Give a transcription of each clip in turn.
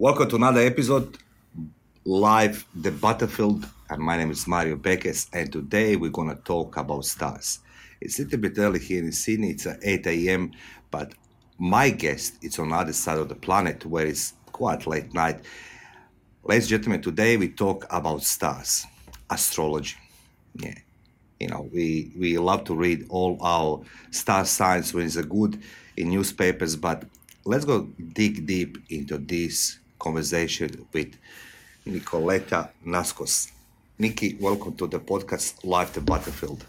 Welcome to another episode live the Battlefield, and my name is Mario Bekes, and today we're gonna talk about stars. It's a little bit early here in Sydney. It's at 8 a.m., but my guest is on the other side of the planet where it's quite late night. Ladies and gentlemen, today we talk about stars, astrology. Yeah, you know, we we love to read all our star signs when it's good in newspapers, but let's go dig deep into this conversation with Nicoleta Naskos. Nikki, welcome to the podcast Live the Battlefield.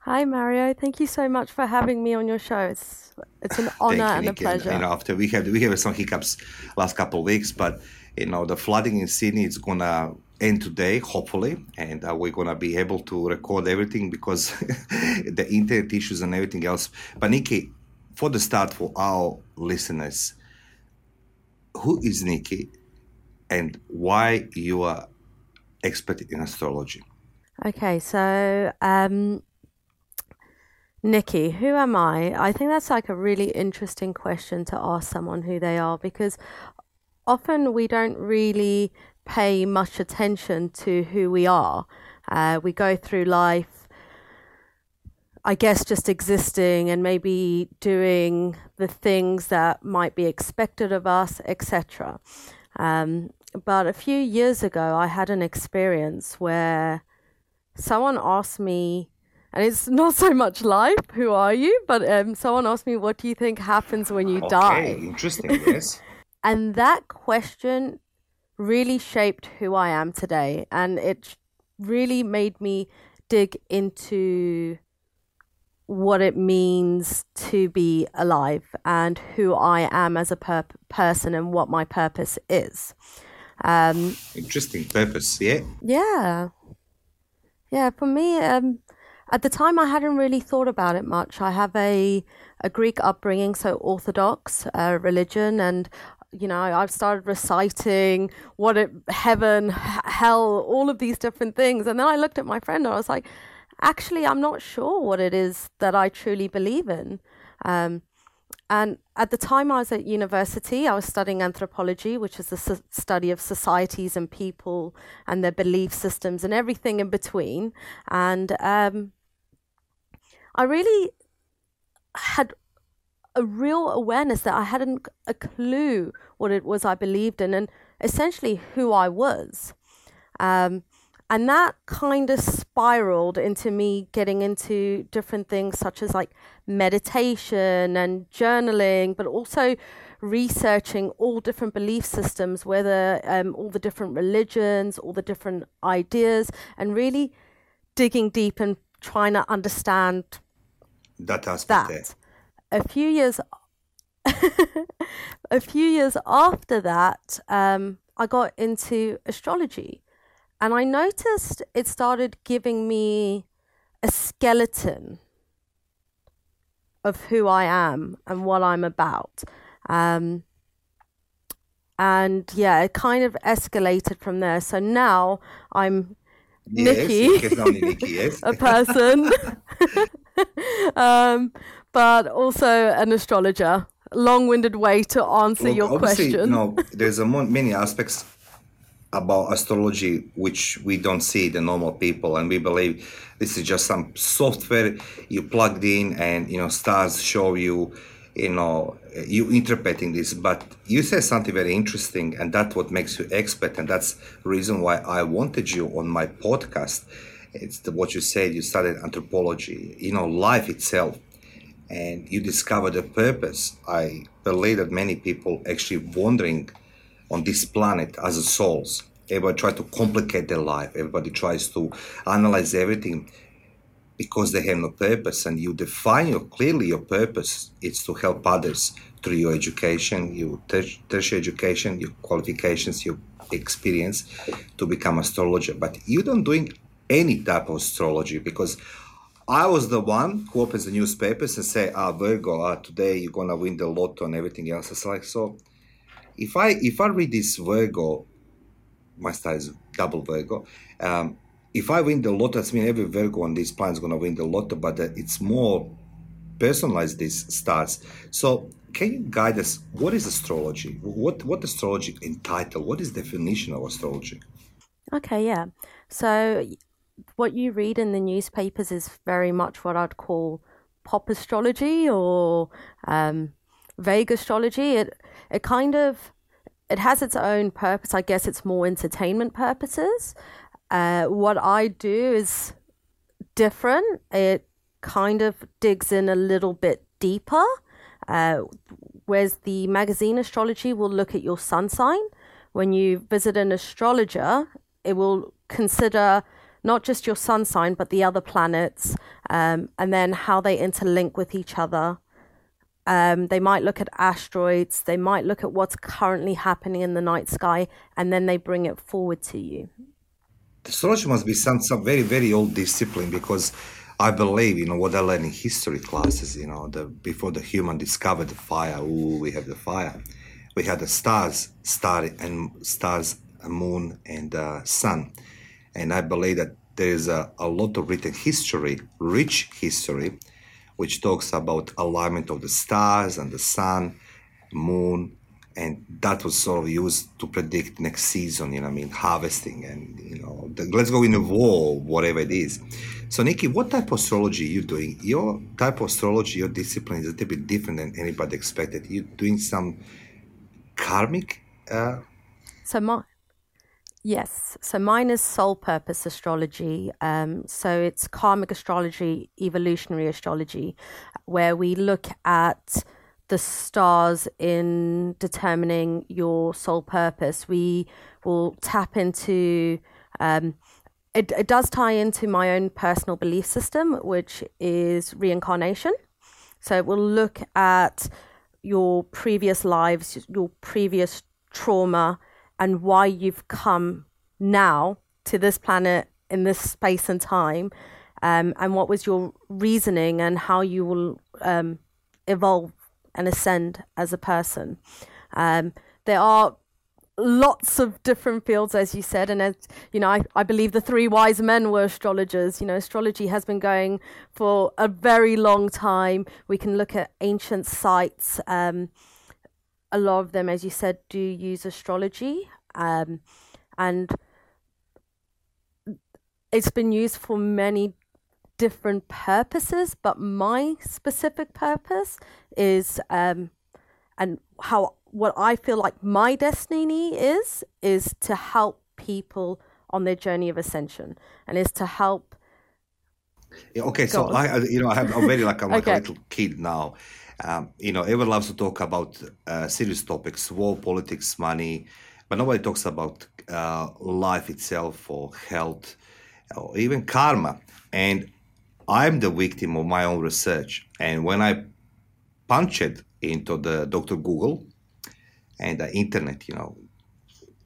Hi Mario, thank you so much for having me on your show. It's it's an honor you, and Nikki. a pleasure. And, you know, after we have we have some hiccups last couple of weeks, but you know the flooding in Sydney is gonna end today, hopefully, and uh, we're gonna be able to record everything because the internet issues and everything else. But Nikki, for the start, for our listeners, who is Nikki and why you are expert in astrology? Okay, so um, Nikki, who am I? I think that's like a really interesting question to ask someone who they are because often we don't really pay much attention to who we are. Uh, we go through life I guess just existing and maybe doing the things that might be expected of us, etc. Um, but a few years ago, I had an experience where someone asked me, and it's not so much life, who are you? But um, someone asked me, what do you think happens when you okay, die? Interesting, yes. and that question really shaped who I am today. And it really made me dig into what it means to be alive and who I am as a per- person and what my purpose is. Um, Interesting purpose, yeah. Yeah, yeah. For me, um, at the time, I hadn't really thought about it much. I have a a Greek upbringing, so Orthodox uh, religion, and you know, I've started reciting what it heaven, hell, all of these different things, and then I looked at my friend and I was like actually, I'm not sure what it is that I truly believe in. Um, and at the time I was at university, I was studying anthropology, which is the study of societies and people and their belief systems and everything in between. And um, I really had a real awareness that I hadn't a clue what it was I believed in and essentially who I was. Um, and that kind of spiraled into me getting into different things such as like meditation and journaling, but also researching all different belief systems, whether um, all the different religions, all the different ideas, and really digging deep and trying to understand that aspect. That. A few years, a few years after that, um, I got into astrology and I noticed it started giving me a skeleton of who I am and what I'm about. Um, and yeah, it kind of escalated from there. So now I'm yes, Nikki, Nikki yes. a person, um, but also an astrologer. Long-winded way to answer Look, your question. No, there's a many aspects about astrology which we don't see the normal people. And we believe this is just some software you plugged in and you know stars show you you know you interpreting this. But you said something very interesting and that's what makes you expert and that's reason why i wanted you on my podcast. It's the, what you said you studied anthropology you know life itself. And you discovered a purpose i believe that many people actually wondering on this planet as a souls. Everybody tries to complicate their life. Everybody tries to analyze everything because they have no purpose. And you define your, clearly your purpose. It's to help others through your education, your ter- tertiary education, your qualifications, your experience to become astrologer. But you don't doing any type of astrology because I was the one who opens the newspapers and say, ah, Virgo, ah, today you're gonna win the lotto and everything else. It's like so if I if I read this Virgo, my star is double Virgo. Um, if I win the lotto, that's mean every Virgo on this planet is going to win the lotto, but it's more personalized. these stars. So can you guide us? What is astrology? What what astrology entitle? What is definition of astrology? Okay, yeah. So what you read in the newspapers is very much what I'd call pop astrology or um, vague astrology. It it kind of it has its own purpose. I guess it's more entertainment purposes. Uh, what I do is different. It kind of digs in a little bit deeper. Uh, whereas the magazine astrology will look at your sun sign. When you visit an astrologer, it will consider not just your sun sign, but the other planets, um, and then how they interlink with each other. Um, they might look at asteroids, they might look at what's currently happening in the night sky, and then they bring it forward to you. Astrology must be some, some very, very old discipline because I believe, you know, what I learned in history classes, you know, the before the human discovered the fire, ooh, we have the fire. We had the stars, star and stars, a moon and uh, sun. And I believe that there is a, a lot of written history, rich history, which talks about alignment of the stars and the sun, moon, and that was sort of used to predict next season. You know, I mean, harvesting and you know, the, let's go in a war, whatever it is. So, Nikki, what type of astrology are you doing? Your type of astrology, your discipline is a little bit different than anybody expected. You're doing some karmic. Uh... So my Yes. So mine is soul purpose astrology. Um, so it's karmic astrology, evolutionary astrology, where we look at the stars in determining your soul purpose. We will tap into. Um, it, it does tie into my own personal belief system, which is reincarnation. So it will look at your previous lives, your previous trauma, and why you've come now to this planet in this space and time, um, and what was your reasoning and how you will um, evolve and ascend as a person. Um, there are lots of different fields, as you said, and as you know, I, I believe the three wise men were astrologers. You know, astrology has been going for a very long time. We can look at ancient sites. Um, a lot of them, as you said, do use astrology. Um, and it's been used for many different purposes, but my specific purpose is um, and how what I feel like my destiny is is to help people on their journey of ascension, and is to help. Yeah, okay, so I, you know, I have, I'm very like I'm like okay. a little kid now. Um, you know, everyone loves to talk about uh, serious topics, war, politics, money, but nobody talks about uh, life itself or health or even karma. And I'm the victim of my own research. And when I punched into the Dr. Google and the internet, you know,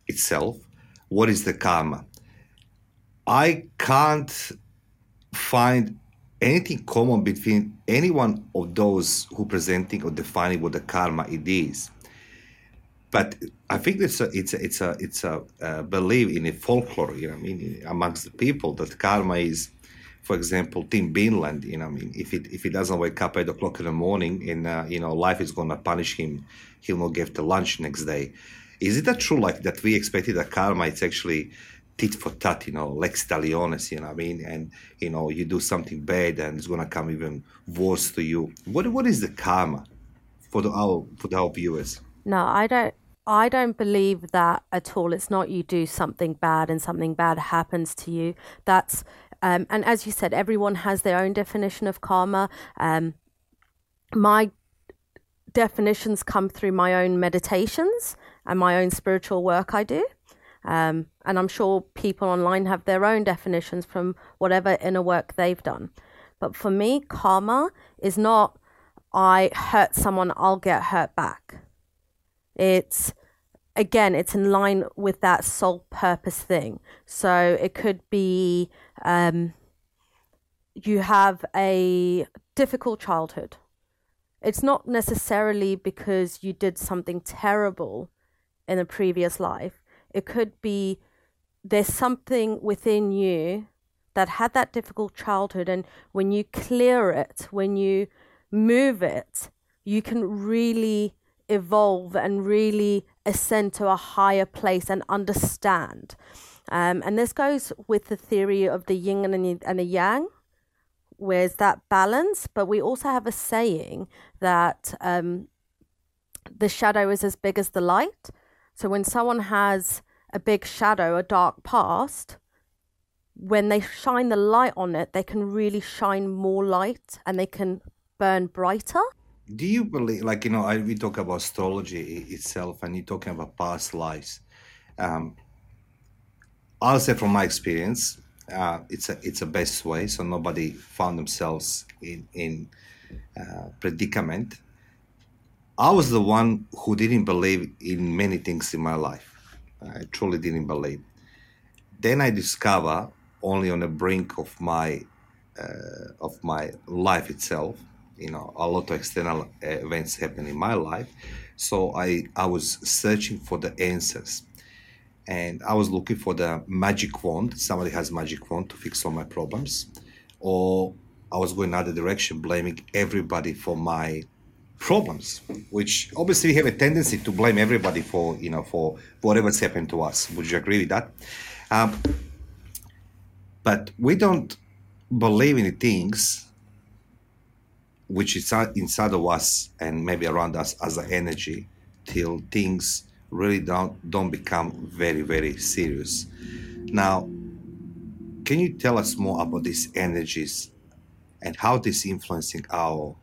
itself, what is the karma? I can't find anything common between any one of those who presenting or defining what the karma it is but I think it's a it's a it's a it's a uh, belief in a folklore. You know, I mean, amongst the people that karma is, for example, Tim Binland. You know, I mean, if it if he doesn't wake up at eight o'clock in the morning, and uh, you know, life is gonna punish him, he'll not get the lunch next day. Is it that true? Like that we expected that karma it's actually tit for tat, you know, lex talionis, you know what I mean? And, you know, you do something bad and it's going to come even worse to you. What What is the karma for the, our, for the, our viewers? No, I don't. I don't believe that at all. It's not you do something bad and something bad happens to you. That's um, and as you said, everyone has their own definition of karma. Um, my definitions come through my own meditations and my own spiritual work I do. Um, and I'm sure people online have their own definitions from whatever inner work they've done. But for me, karma is not I hurt someone, I'll get hurt back. It's again, it's in line with that soul purpose thing. So it could be um, you have a difficult childhood. It's not necessarily because you did something terrible in a previous life. It could be there's something within you that had that difficult childhood, and when you clear it, when you move it, you can really evolve and really ascend to a higher place and understand. Um, and this goes with the theory of the yin and the, and the yang, where's that balance. But we also have a saying that um, the shadow is as big as the light. So when someone has a big shadow, a dark past, when they shine the light on it, they can really shine more light and they can burn brighter. Do you believe, like, you know, I, we talk about astrology itself and you're talking about past lives. Um, I'll say from my experience, uh, it's a it's a best way. So nobody found themselves in in uh, predicament. I was the one who didn't believe in many things in my life. I truly didn't believe. Then I discover only on the brink of my uh, of my life itself. You know, a lot of external uh, events happen in my life, so I I was searching for the answers, and I was looking for the magic wand. Somebody has magic wand to fix all my problems, or I was going another direction, blaming everybody for my problems, which obviously we have a tendency to blame everybody for you know for whatever's happened to us. Would you agree with that? Um, but we don't believe in things which is inside of us and maybe around us as an energy till things really don't don't become very very serious. Now, can you tell us more about these energies and how this influencing our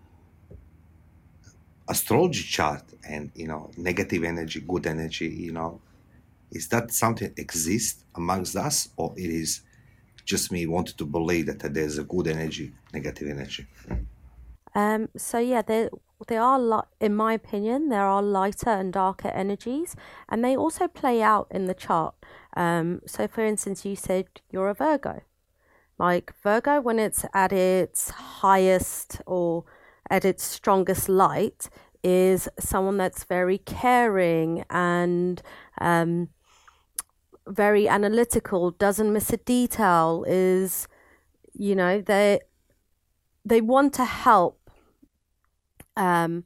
astrology chart and you know negative energy good energy you know is that something exists amongst us or it is just me wanted to believe that there's a good energy negative energy? Um so yeah there there are li- in my opinion there are lighter and darker energies and they also play out in the chart. Um so for instance you said you're a virgo. Like virgo when it's at its highest or at its strongest light is someone that's very caring and um, very analytical, doesn't miss a detail, is, you know, they they want to help. Um,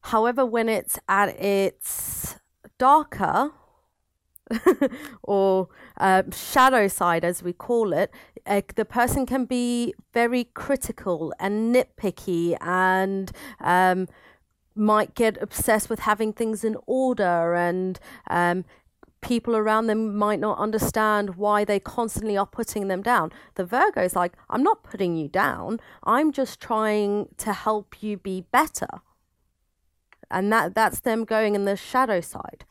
however, when it's at its darker, or uh, shadow side, as we call it, uh, the person can be very critical and nitpicky and um, might get obsessed with having things in order and um, people around them might not understand why they constantly are putting them down. The Virgo is like, I'm not putting you down. I'm just trying to help you be better. And that that's them going in the shadow side.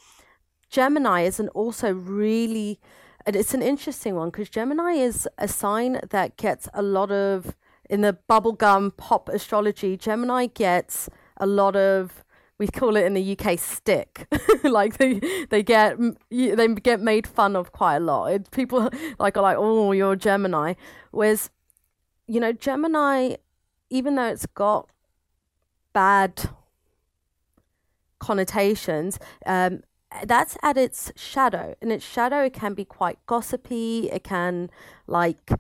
Gemini is an also really it's an interesting one because Gemini is a sign that gets a lot of in the bubblegum pop astrology, Gemini gets a lot of we call it in the UK stick. like they they get they get made fun of quite a lot. It, people like are like, "Oh, you're Gemini." Whereas you know, Gemini even though it's got bad connotations, um, that's at its shadow. And its shadow it can be quite gossipy. It can like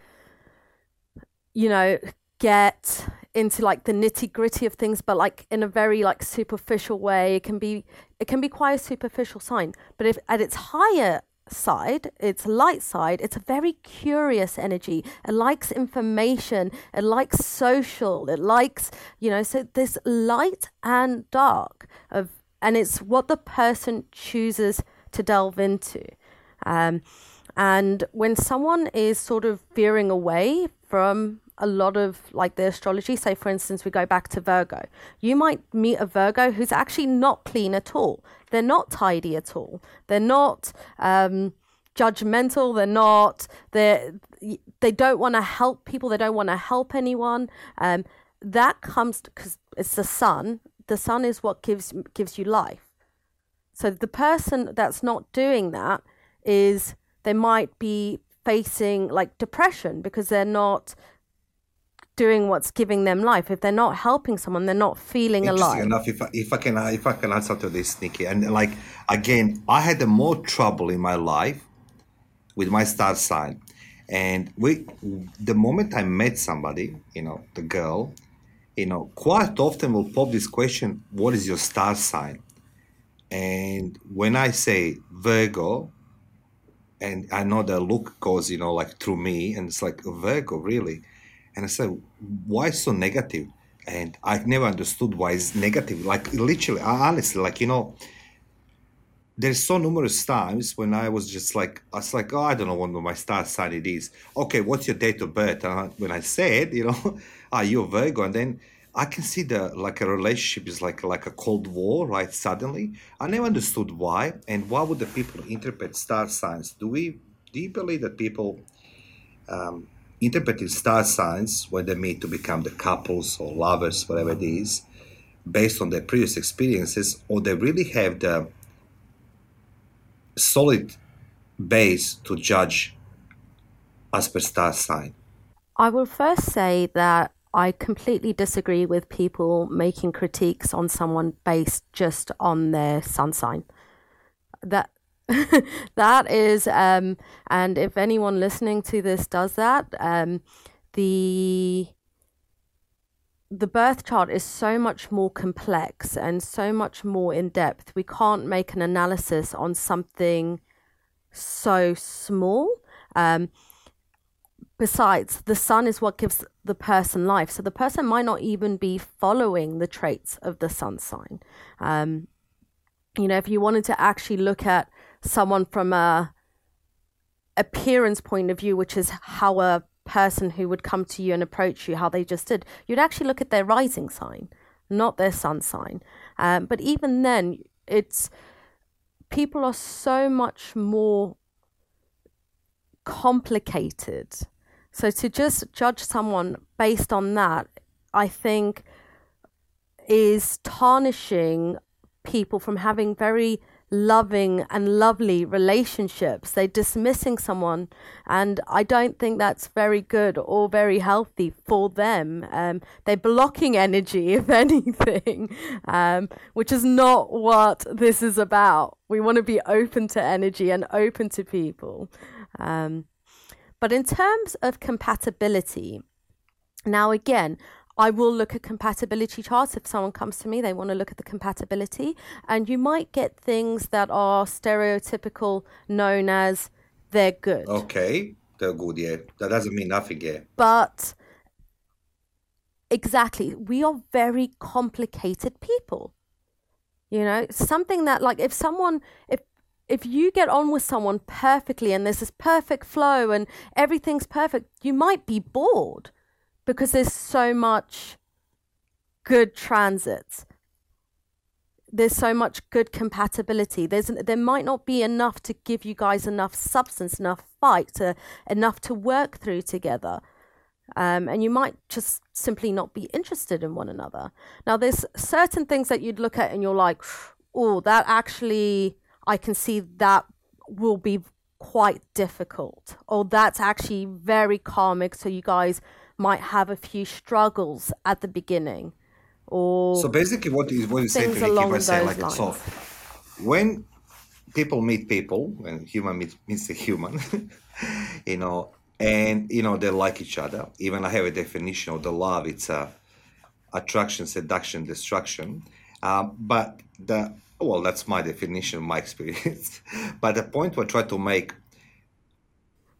you know get into like the nitty gritty of things, but like in a very like superficial way. It can be it can be quite a superficial sign. But if at its higher side, its light side, it's a very curious energy. It likes information. It likes social. It likes you know. So this light and dark of, and it's what the person chooses to delve into. Um, and when someone is sort of veering away from a lot of like the astrology. Say, for instance, we go back to Virgo. You might meet a Virgo who's actually not clean at all. They're not tidy at all. They're not um, judgmental. They're not. They they don't want to help people. They don't want to help anyone. Um, that comes because it's the sun. The sun is what gives gives you life. So the person that's not doing that is they might be facing like depression because they're not doing what's giving them life. If they're not helping someone, they're not feeling alive. Enough. If I, if I can if I can answer to this, Nikki, and like again, I had the more trouble in my life with my star sign, and we the moment I met somebody, you know, the girl, you know, quite often we'll pop this question, what is your star sign? And when I say Virgo, and I know the look goes, you know, like through me, and it's like Virgo, really. And I said, why so negative? And I never understood why it's negative. Like literally, honestly, like you know, there's so numerous times when I was just like, I was like, oh, I don't know what my star sign it is. Okay, what's your date of birth? And when I said, you know, are you a Virgo? And then I can see the like a relationship is like like a cold war, right? Suddenly, I never understood why and why would the people interpret star signs? Do we do you believe that people um, interpreting star signs when they meet to become the couples or lovers, whatever it is, based on their previous experiences, or they really have the solid base to judge as per star sign? I will first say that I completely disagree with people making critiques on someone based just on their sun sign. That that is, um, and if anyone listening to this does that, um, the the birth chart is so much more complex and so much more in depth. We can't make an analysis on something so small. Um, besides, the sun is what gives the person life. So the person might not even be following the traits of the sun sign. Um, you know, if you wanted to actually look at someone from a appearance point of view, which is how a person who would come to you and approach you, how they just did, you'd actually look at their rising sign, not their sun sign. Um, but even then, it's people are so much more complicated. So to just judge someone based on that, I think is tarnishing people from having very loving and lovely relationships. They're dismissing someone, and I don't think that's very good or very healthy for them. Um, they're blocking energy, if anything, um, which is not what this is about. We want to be open to energy and open to people. Um, but in terms of compatibility, now again, I will look at compatibility charts. If someone comes to me, they want to look at the compatibility. And you might get things that are stereotypical, known as they're good. Okay, they're good, yeah. That doesn't mean nothing, yeah. But exactly, we are very complicated people. You know, something that, like, if someone, if if you get on with someone perfectly and there's this perfect flow and everything's perfect, you might be bored because there's so much good transits. There's so much good compatibility. There's there might not be enough to give you guys enough substance enough fight to enough to work through together. Um, and you might just simply not be interested in one another. Now there's certain things that you'd look at and you're like oh that actually i can see that will be quite difficult. Or that's actually very karmic so you guys might have a few struggles at the beginning. Or so basically what is what you say to along those say like lines. so when people meet people when human meets, meets a human you know and you know they like each other even i have a definition of the love it's a attraction seduction destruction. Um, but the well that's my definition my experience but the point we try to make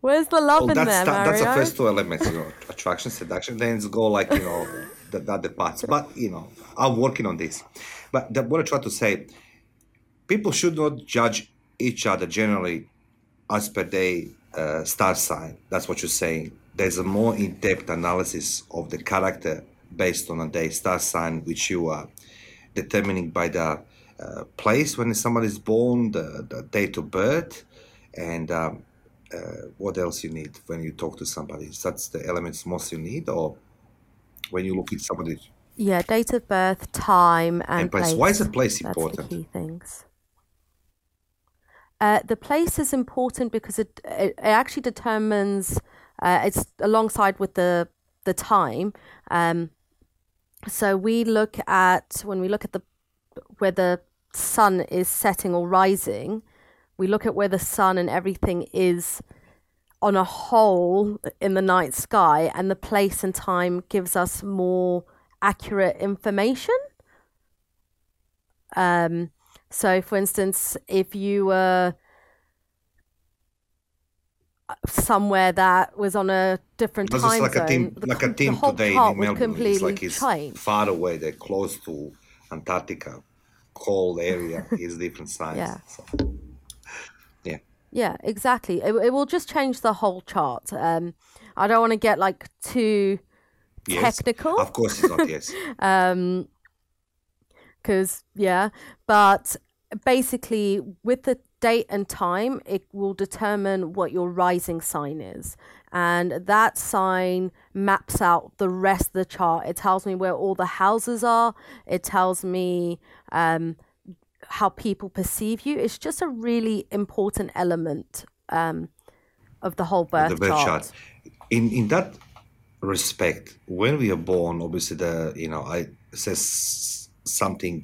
Where's the love well, in there, that, That's the first two elements, you know, attraction, seduction. Then it's go like you know the, the other parts. But you know, I'm working on this. But the, what I try to say, people should not judge each other generally as per their uh, star sign. That's what you're saying. There's a more in-depth analysis of the character based on a day star sign, which you are determining by the uh, place when somebody is born, the, the date of birth, and um, uh, what else you need when you talk to somebody? That's the elements most you need, or when you look at somebody. Yeah, date of birth, time, and, and place. place. Why is a place That's important? The key things. Uh, the place is important because it it, it actually determines. Uh, it's alongside with the the time. Um, so we look at when we look at the where the sun is setting or rising we look at where the sun and everything is on a whole in the night sky, and the place and time gives us more accurate information. Um, so, for instance, if you were somewhere that was on a different time like zone, a team, the, like a team today in Melbourne. It's like it's change. far away. They're close to Antarctica, cold area. is different size. Yeah. So, yeah. Yeah, exactly. It, it will just change the whole chart. Um, I don't want to get like too Yes. technical. Of course, it's not. Yes. um because yeah but basically with the date and time it will determine what your rising sign is and that sign maps out the rest of the chart it tells me where all the houses are it tells me um how people perceive you it's just a really important element um of the whole birth the birth chart. chart. In in that respect, when we are born, obviously the you know I says something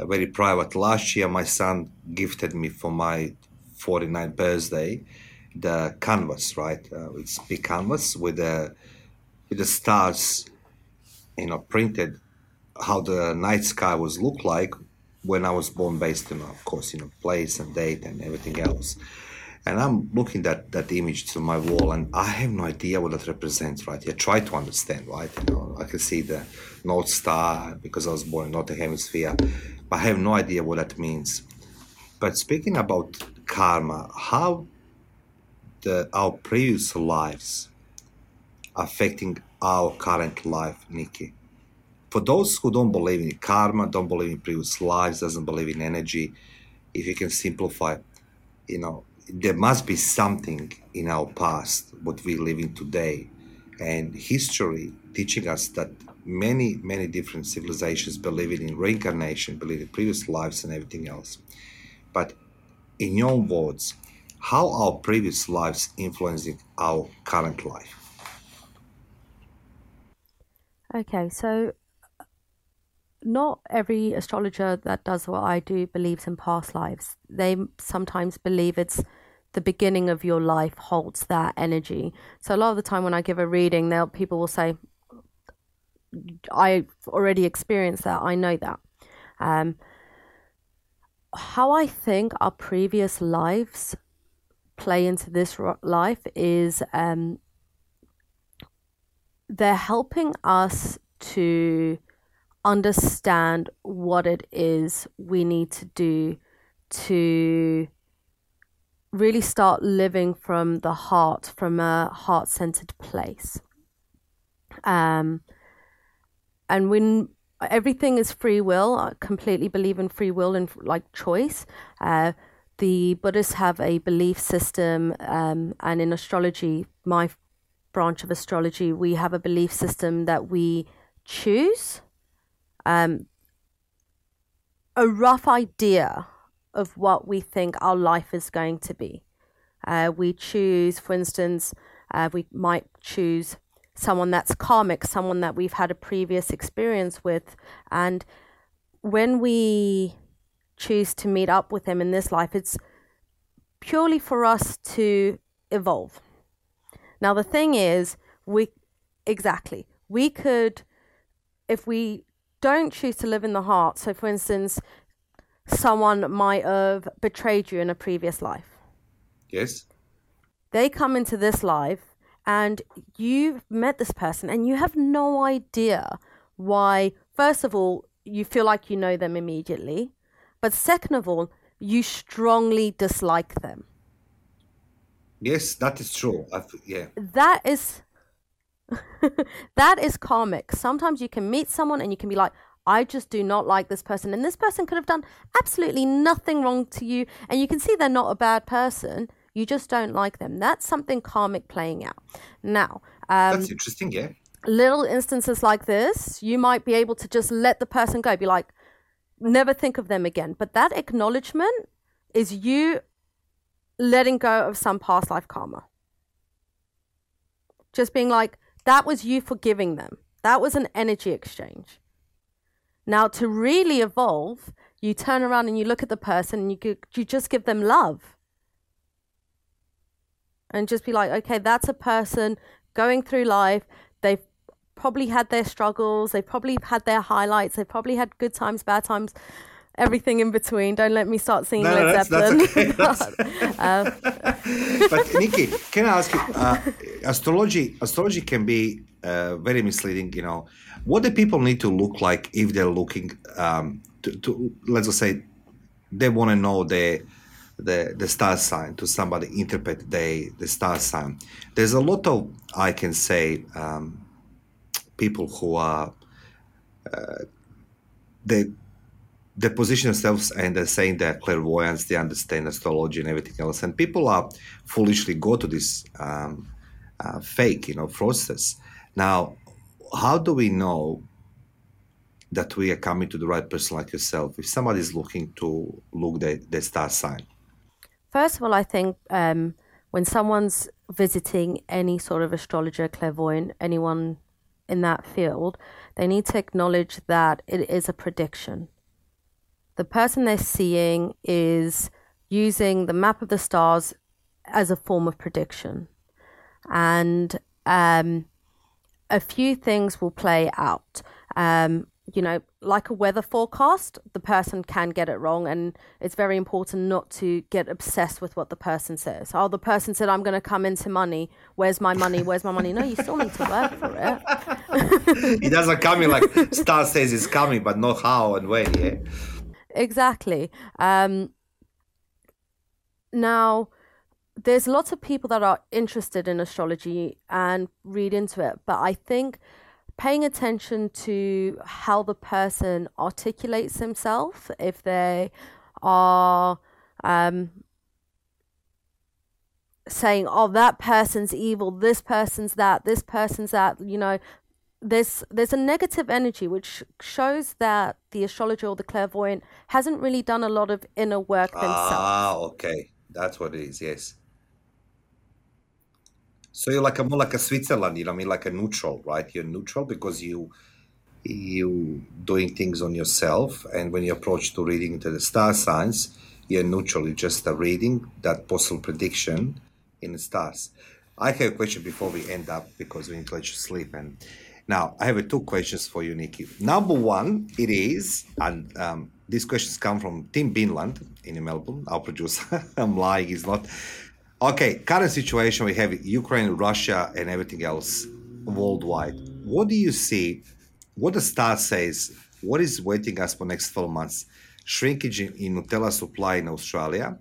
very private. Last year, my son gifted me for my 49th birthday the canvas, right? Uh, it's big canvas with the with the stars, you know, printed how the night sky was look like when I was born, based on, of course, you know, place and date and everything else. And I'm looking at that image to my wall, and I have no idea what that represents, right? I try to understand, right? You know, I can see the North Star because I was born in Northern Hemisphere, but I have no idea what that means. But speaking about karma, how the our previous lives affecting our current life, Nikki? For those who don't believe in karma, don't believe in previous lives, doesn't believe in energy, if you can simplify, you know, there must be something in our past, what we live in today, and history teaching us that many, many different civilizations believe in reincarnation, believe in previous lives and everything else. But in your words, how are previous lives influencing our current life? Okay, so not every astrologer that does what I do believes in past lives. They sometimes believe it's the beginning of your life holds that energy. So a lot of the time when I give a reading, they'll people will say, "I've already experienced that. I know that." Um, how I think our previous lives play into this life is um, they're helping us to understand what it is we need to do to really start living from the heart, from a heart centered place. Um, and when everything is free will, I completely believe in free will and like choice. Uh, the Buddhists have a belief system, um, and in astrology, my branch of astrology, we have a belief system that we choose um, a rough idea of what we think our life is going to be. Uh, we choose, for instance, uh, we might choose someone that's karmic, someone that we've had a previous experience with. And when we choose to meet up with them in this life, it's purely for us to evolve. Now, the thing is, we exactly, we could, if we don't choose to live in the heart, so for instance, someone might have betrayed you in a previous life. Yes? They come into this life and you've met this person and you have no idea why, first of all, you feel like you know them immediately, but second of all, you strongly dislike them. Yes, that is true. I f yeah. That is that is karmic. Sometimes you can meet someone and you can be like, I just do not like this person. And this person could have done absolutely nothing wrong to you. And you can see they're not a bad person. You just don't like them. That's something karmic playing out. Now, um, That's interesting, yeah. little instances like this, you might be able to just let the person go, be like, never think of them again. But that acknowledgement is you letting go of some past life karma. Just being like, that was you forgiving them. That was an energy exchange. Now, to really evolve, you turn around and you look at the person and you, you just give them love. And just be like, okay, that's a person going through life. They've probably had their struggles, they've probably had their highlights, they've probably had good times, bad times, everything in between. Don't let me start singing no, Led no, Zeppelin. That's okay. uh, but Nikki, can I ask you? Uh, astrology, astrology can be uh, very misleading. You know, what do people need to look like if they're looking um, to, to, let's just say, they want to know the the the star sign to somebody interpret the the star sign. There's a lot of I can say um, people who are uh, they they position themselves and they're saying they're clairvoyants, they understand astrology and everything else, and people are foolishly go to this um, uh, fake, you know, process. Now, how do we know that we are coming to the right person like yourself? If somebody is looking to look the, the star sign, First of all, I think um, when someone's visiting any sort of astrologer, clairvoyant, anyone in that field, they need to acknowledge that it is a prediction. The person they're seeing is using the map of the stars as a form of prediction. And um, a few things will play out. Um, you know, like a weather forecast, the person can get it wrong. And it's very important not to get obsessed with what the person says. Oh, the person said, I'm going to come into money. Where's my money? Where's my money? No, you still need to work for it. it doesn't come in like Star says it's coming, but not how and when, yeah. Exactly. Um, now, there's lots of people that are interested in astrology and read into it, but I think paying attention to how the person articulates himself, if they are um, saying, "Oh, that person's evil. This person's that. This person's that." You know, there's there's a negative energy which shows that the astrologer or the clairvoyant hasn't really done a lot of inner work themselves. Ah, okay, that's what it is. Yes. So you're like a more like a Switzerland, you know, I mean, like a neutral, right? You're neutral because you you doing things on yourself, and when you approach to reading to the star signs, you're neutral. You're just a reading that possible prediction in the stars. I have a question before we end up because we need to let you sleep. And now I have two questions for you, Nikki. Number one, it is, and um, these questions come from Tim Binland in Melbourne, our producer. I'm lying, he's not. Okay, current situation we have Ukraine, Russia, and everything else worldwide. What do you see? What the star says? What is waiting us for next 12 months? Shrinkage in, in Nutella supply in Australia,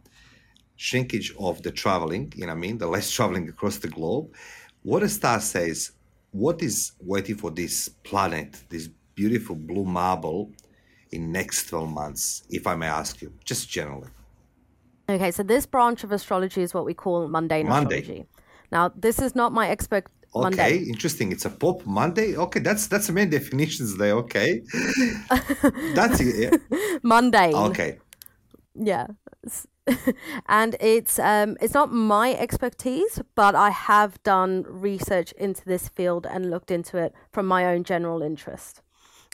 shrinkage of the traveling, you know what I mean, the less traveling across the globe. What the star says, what is waiting for this planet, this beautiful blue marble in next 12 months, if I may ask you, just generally? Okay, so this branch of astrology is what we call mundane Monday. astrology. Now, this is not my expert. Okay, Monday. interesting. It's a pop Monday. Okay, that's that's the main definitions there. Okay, that's it. Yeah. Monday. Okay. Yeah, and it's um it's not my expertise, but I have done research into this field and looked into it from my own general interest.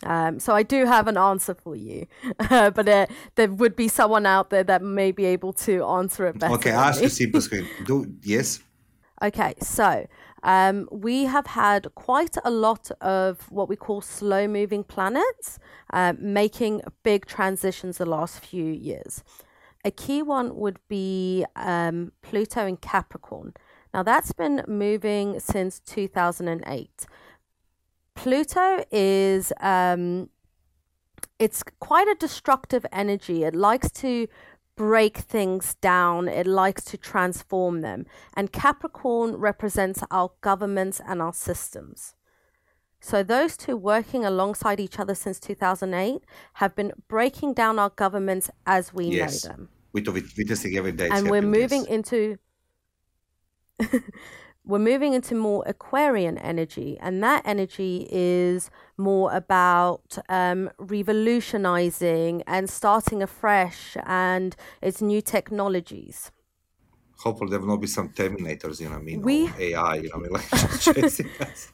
Um, so I do have an answer for you, uh, but uh, there would be someone out there that may be able to answer it better. Okay, ask the simple screen. Do yes. Okay, so um, we have had quite a lot of what we call slow moving planets uh, making big transitions the last few years. A key one would be um, Pluto in Capricorn. Now, that's been moving since 2008. Pluto is um, it's quite a destructive energy. It likes to break things down. It likes to transform them. And Capricorn represents our governments and our systems. So those two working alongside each other since 2008 have been breaking down our governments as we yes. know them. We witnessing every day. And we're moving into we're moving into more Aquarian energy, and that energy is more about um, revolutionizing and starting afresh, and it's new technologies. Hopefully, there will not be some Terminators, you know, I mean, we... AI, you know, I mean, like chasing us.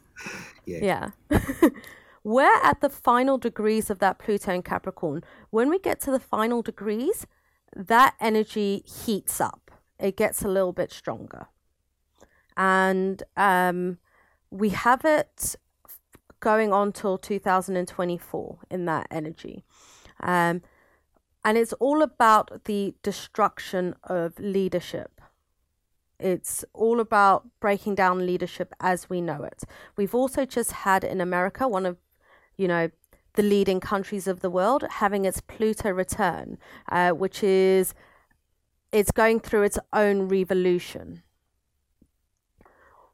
Yeah. yeah. we're at the final degrees of that Pluto and Capricorn. When we get to the final degrees, that energy heats up. It gets a little bit stronger and um, we have it going on till 2024 in that energy. Um, and it's all about the destruction of leadership. It's all about breaking down leadership as we know it. We've also just had in America one of, you know, the leading countries of the world having its Pluto return, uh, which is it's going through its own revolution.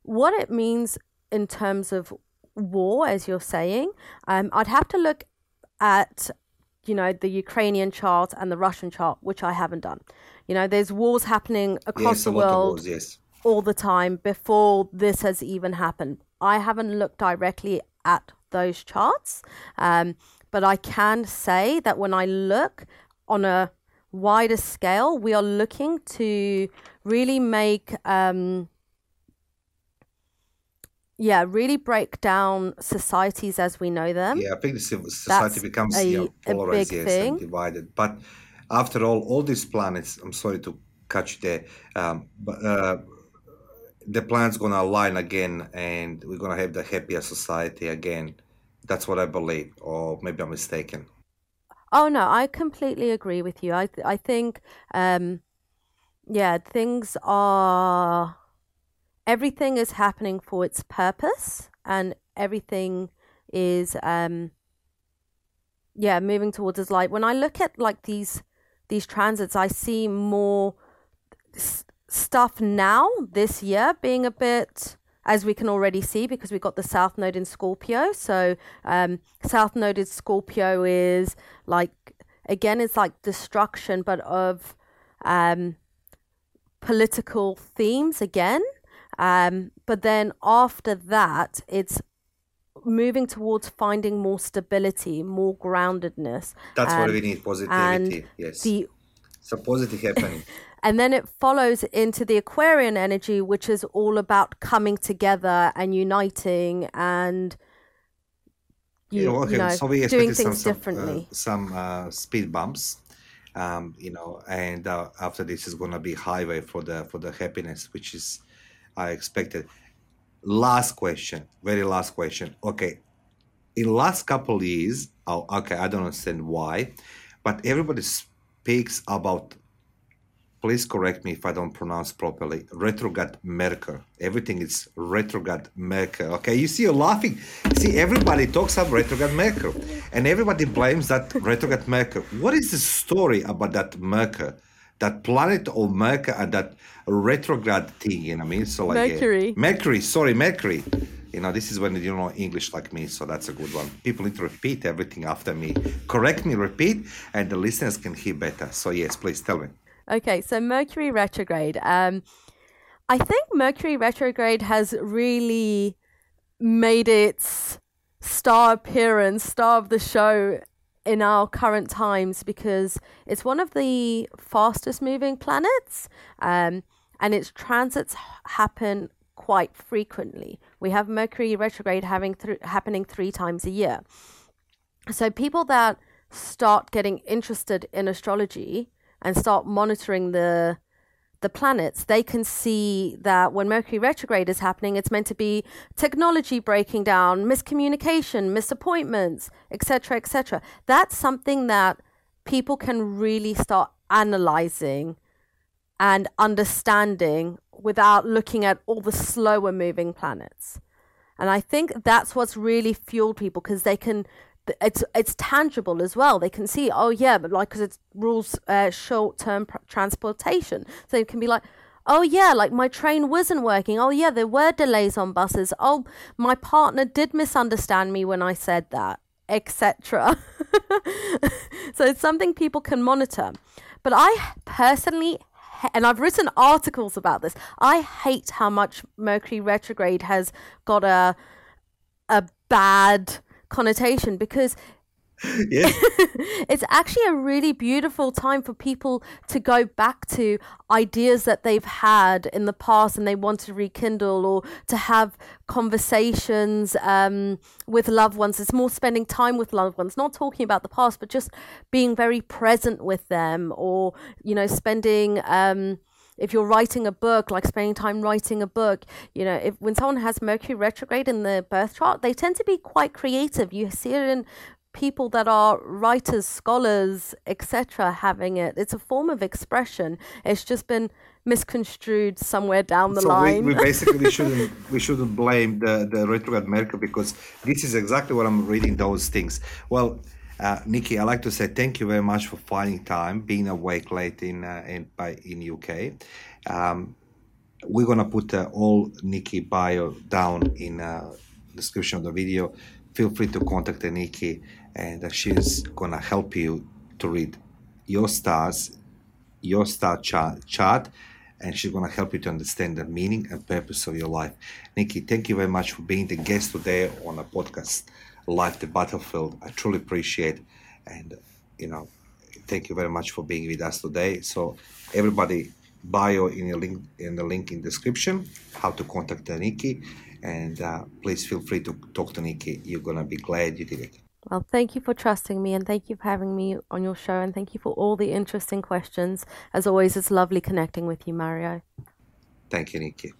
What it means in terms of war, as you're saying, um, I'd have to look at you know the Ukrainian chart and the Russian chart, which I haven't done. You know, there's wars happening across yes, the world wars, yes. all the time before this has even happened. I haven't looked directly at those charts, um, but I can say that when I look on a wider scale, we are looking to really make. Um, yeah, really break down societies as we know them. Yeah, I think the society That's becomes a, know, polarized, a big yes, thing. and divided. But after all, all these planets, I'm sorry to cut you there, um, but uh, the planet's going to align again and we're going to have the happier society again. That's what I believe, or maybe I'm mistaken. Oh no, I completely agree with you. I th- I think um yeah, things are everything is happening for its purpose and everything is um yeah, moving towards its light. When I look at like these these transits, I see more s- stuff now this year being a bit as we can already see because we've got the south node in scorpio so um south node in scorpio is like again it's like destruction but of um political themes again um but then after that it's moving towards finding more stability more groundedness That's what um, we need positivity. Yes. the so positive happening. and then it follows into the Aquarian energy, which is all about coming together and uniting and you, Yeah, okay, you know, so we doing some things some, uh, differently. some uh, speed bumps, um, you know, and uh, after this is gonna be highway for the for the happiness, which is I expected. Last question, very last question. Okay, in last couple years, oh, okay, I don't understand why, but everybody speaks about. Please correct me if I don't pronounce properly. Retrograde Mercury. Everything is retrograde Mercury. Okay, you see, you're laughing. See, everybody talks about retrograde Mercury, and everybody blames that retrograde Mercury. What is the story about that Mercury, that planet of Mercury, and that retrograde thing? You know what I mean? So like uh, Mercury. Mercury. Sorry, Mercury. You know, this is when you know English like me, so that's a good one. People need to repeat everything after me. Correct me, repeat, and the listeners can hear better. So yes, please tell me. Okay, so Mercury retrograde. Um, I think Mercury retrograde has really made its star appearance, star of the show in our current times because it's one of the fastest moving planets um, and its transits happen quite frequently. We have Mercury retrograde having th- happening three times a year. So people that start getting interested in astrology and start monitoring the the planets, they can see that when Mercury retrograde is happening, it's meant to be technology breaking down, miscommunication, misappointments, etc., etc. That's something that people can really start analyzing and understanding without looking at all the slower moving planets. And I think that's what's really fueled people because they can it's it's tangible as well. They can see, oh yeah, but like because it rules uh, short term pr- transportation, so it can be like, oh yeah, like my train wasn't working. Oh yeah, there were delays on buses. Oh, my partner did misunderstand me when I said that, etc. so it's something people can monitor. But I personally and I've written articles about this. I hate how much Mercury retrograde has got a a bad connotation because Yes. it's actually a really beautiful time for people to go back to ideas that they've had in the past and they want to rekindle or to have conversations um, with loved ones. It's more spending time with loved ones, not talking about the past, but just being very present with them or, you know, spending. Um, if you're writing a book, like spending time writing a book, you know, if when someone has Mercury retrograde in the birth chart, they tend to be quite creative. You see it in people that are writers, scholars, etc., having it. It's a form of expression. It's just been misconstrued somewhere down the so line. We, we basically shouldn't we shouldn't blame the the retrograde Mercury because this is exactly what I'm reading those things. Well. Uh, Nikki, I'd like to say thank you very much for finding time, being awake late in uh, in by in UK. Um, we're gonna put uh, all Nikki bio down in uh, description of the video. Feel free to contact Nikki and she's gonna help you to read your stars, your star chart, chart, and she's gonna help you to understand the meaning and purpose of your life. Nikki, thank you very much for being the guest today on a podcast, Life the Battlefield. I truly appreciate, and you know, thank you very much for being with us today. So everybody, bio in the link in the link in description, how to contact Nikki, and uh, please feel free to talk to Nikki. You're gonna be glad you did it. Well, thank you for trusting me and thank you for having me on your show and thank you for all the interesting questions. As always, it's lovely connecting with you, Mario. Thank you, Nikki.